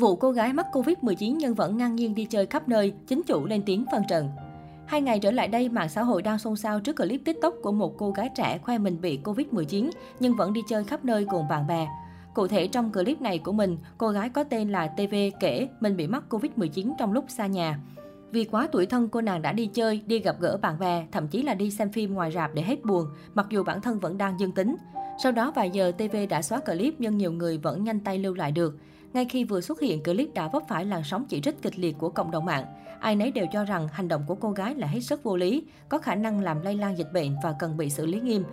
Vụ cô gái mắc Covid-19 nhưng vẫn ngang nhiên đi chơi khắp nơi, chính chủ lên tiếng phân trần. Hai ngày trở lại đây, mạng xã hội đang xôn xao trước clip TikTok của một cô gái trẻ khoe mình bị Covid-19 nhưng vẫn đi chơi khắp nơi cùng bạn bè. Cụ thể trong clip này của mình, cô gái có tên là TV kể mình bị mắc Covid-19 trong lúc xa nhà. Vì quá tuổi thân, cô nàng đã đi chơi, đi gặp gỡ bạn bè, thậm chí là đi xem phim ngoài rạp để hết buồn, mặc dù bản thân vẫn đang dương tính. Sau đó vài giờ, TV đã xóa clip nhưng nhiều người vẫn nhanh tay lưu lại được. Ngay khi vừa xuất hiện, clip đã vấp phải làn sóng chỉ trích kịch liệt của cộng đồng mạng. Ai nấy đều cho rằng hành động của cô gái là hết sức vô lý, có khả năng làm lây lan dịch bệnh và cần bị xử lý nghiêm.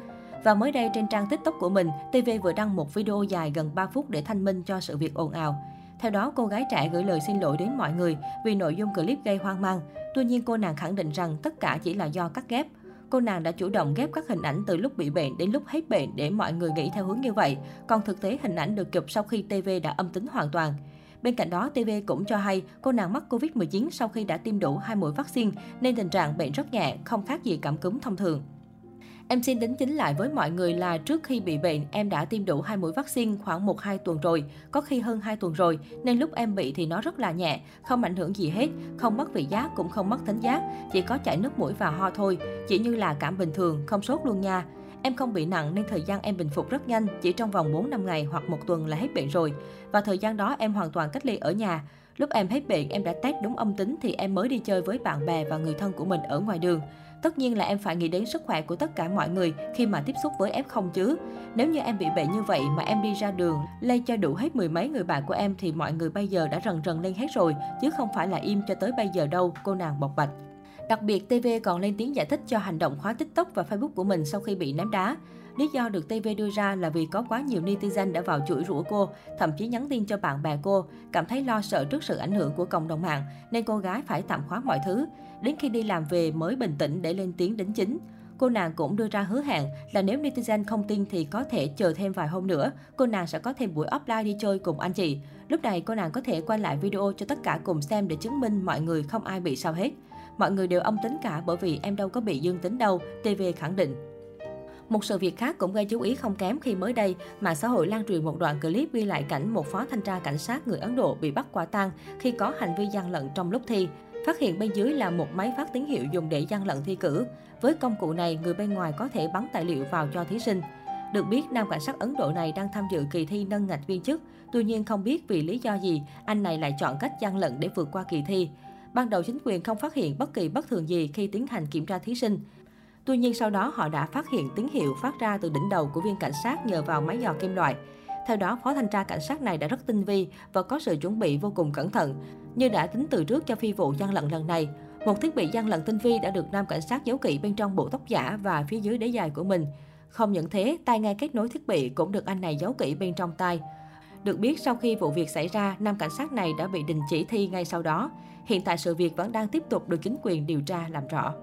Và mới đây trên trang TikTok của mình, TV vừa đăng một video dài gần 3 phút để thanh minh cho sự việc ồn ào. Theo đó, cô gái trẻ gửi lời xin lỗi đến mọi người vì nội dung clip gây hoang mang. Tuy nhiên, cô nàng khẳng định rằng tất cả chỉ là do cắt ghép. Cô nàng đã chủ động ghép các hình ảnh từ lúc bị bệnh đến lúc hết bệnh để mọi người nghĩ theo hướng như vậy. Còn thực tế hình ảnh được chụp sau khi TV đã âm tính hoàn toàn. Bên cạnh đó, TV cũng cho hay cô nàng mắc Covid-19 sau khi đã tiêm đủ hai mũi vaccine nên tình trạng bệnh rất nhẹ, không khác gì cảm cúm thông thường. Em xin đính chính lại với mọi người là trước khi bị bệnh, em đã tiêm đủ hai mũi vaccine khoảng 1-2 tuần rồi, có khi hơn 2 tuần rồi, nên lúc em bị thì nó rất là nhẹ, không ảnh hưởng gì hết, không mất vị giác cũng không mất thính giác, chỉ có chảy nước mũi và ho thôi, chỉ như là cảm bình thường, không sốt luôn nha. Em không bị nặng nên thời gian em bình phục rất nhanh, chỉ trong vòng 4 năm ngày hoặc một tuần là hết bệnh rồi. Và thời gian đó em hoàn toàn cách ly ở nhà. Lúc em hết bệnh, em đã test đúng âm tính thì em mới đi chơi với bạn bè và người thân của mình ở ngoài đường. Tất nhiên là em phải nghĩ đến sức khỏe của tất cả mọi người khi mà tiếp xúc với F0 chứ. Nếu như em bị bệnh như vậy mà em đi ra đường, lây cho đủ hết mười mấy người bạn của em thì mọi người bây giờ đã rần rần lên hết rồi, chứ không phải là im cho tới bây giờ đâu, cô nàng bộc bạch. Đặc biệt, TV còn lên tiếng giải thích cho hành động khóa TikTok và Facebook của mình sau khi bị ném đá. Lý do được TV đưa ra là vì có quá nhiều netizen đã vào chửi rủa cô, thậm chí nhắn tin cho bạn bè cô, cảm thấy lo sợ trước sự ảnh hưởng của cộng đồng mạng, nên cô gái phải tạm khóa mọi thứ. Đến khi đi làm về mới bình tĩnh để lên tiếng đính chính. Cô nàng cũng đưa ra hứa hẹn là nếu netizen không tin thì có thể chờ thêm vài hôm nữa, cô nàng sẽ có thêm buổi offline đi chơi cùng anh chị. Lúc này cô nàng có thể quay lại video cho tất cả cùng xem để chứng minh mọi người không ai bị sao hết. Mọi người đều âm tính cả bởi vì em đâu có bị dương tính đâu, TV khẳng định. Một sự việc khác cũng gây chú ý không kém khi mới đây, mạng xã hội lan truyền một đoạn clip ghi lại cảnh một phó thanh tra cảnh sát người Ấn Độ bị bắt quả tang khi có hành vi gian lận trong lúc thi. Phát hiện bên dưới là một máy phát tín hiệu dùng để gian lận thi cử. Với công cụ này, người bên ngoài có thể bắn tài liệu vào cho thí sinh. Được biết, nam cảnh sát Ấn Độ này đang tham dự kỳ thi nâng ngạch viên chức. Tuy nhiên không biết vì lý do gì, anh này lại chọn cách gian lận để vượt qua kỳ thi. Ban đầu chính quyền không phát hiện bất kỳ bất thường gì khi tiến hành kiểm tra thí sinh. Tuy nhiên sau đó họ đã phát hiện tín hiệu phát ra từ đỉnh đầu của viên cảnh sát nhờ vào máy dò kim loại. Theo đó, phó thanh tra cảnh sát này đã rất tinh vi và có sự chuẩn bị vô cùng cẩn thận, như đã tính từ trước cho phi vụ gian lận lần này. Một thiết bị gian lận tinh vi đã được nam cảnh sát giấu kỹ bên trong bộ tóc giả và phía dưới đế dài của mình. Không những thế, tai nghe kết nối thiết bị cũng được anh này giấu kỹ bên trong tai. Được biết, sau khi vụ việc xảy ra, nam cảnh sát này đã bị đình chỉ thi ngay sau đó. Hiện tại sự việc vẫn đang tiếp tục được chính quyền điều tra làm rõ.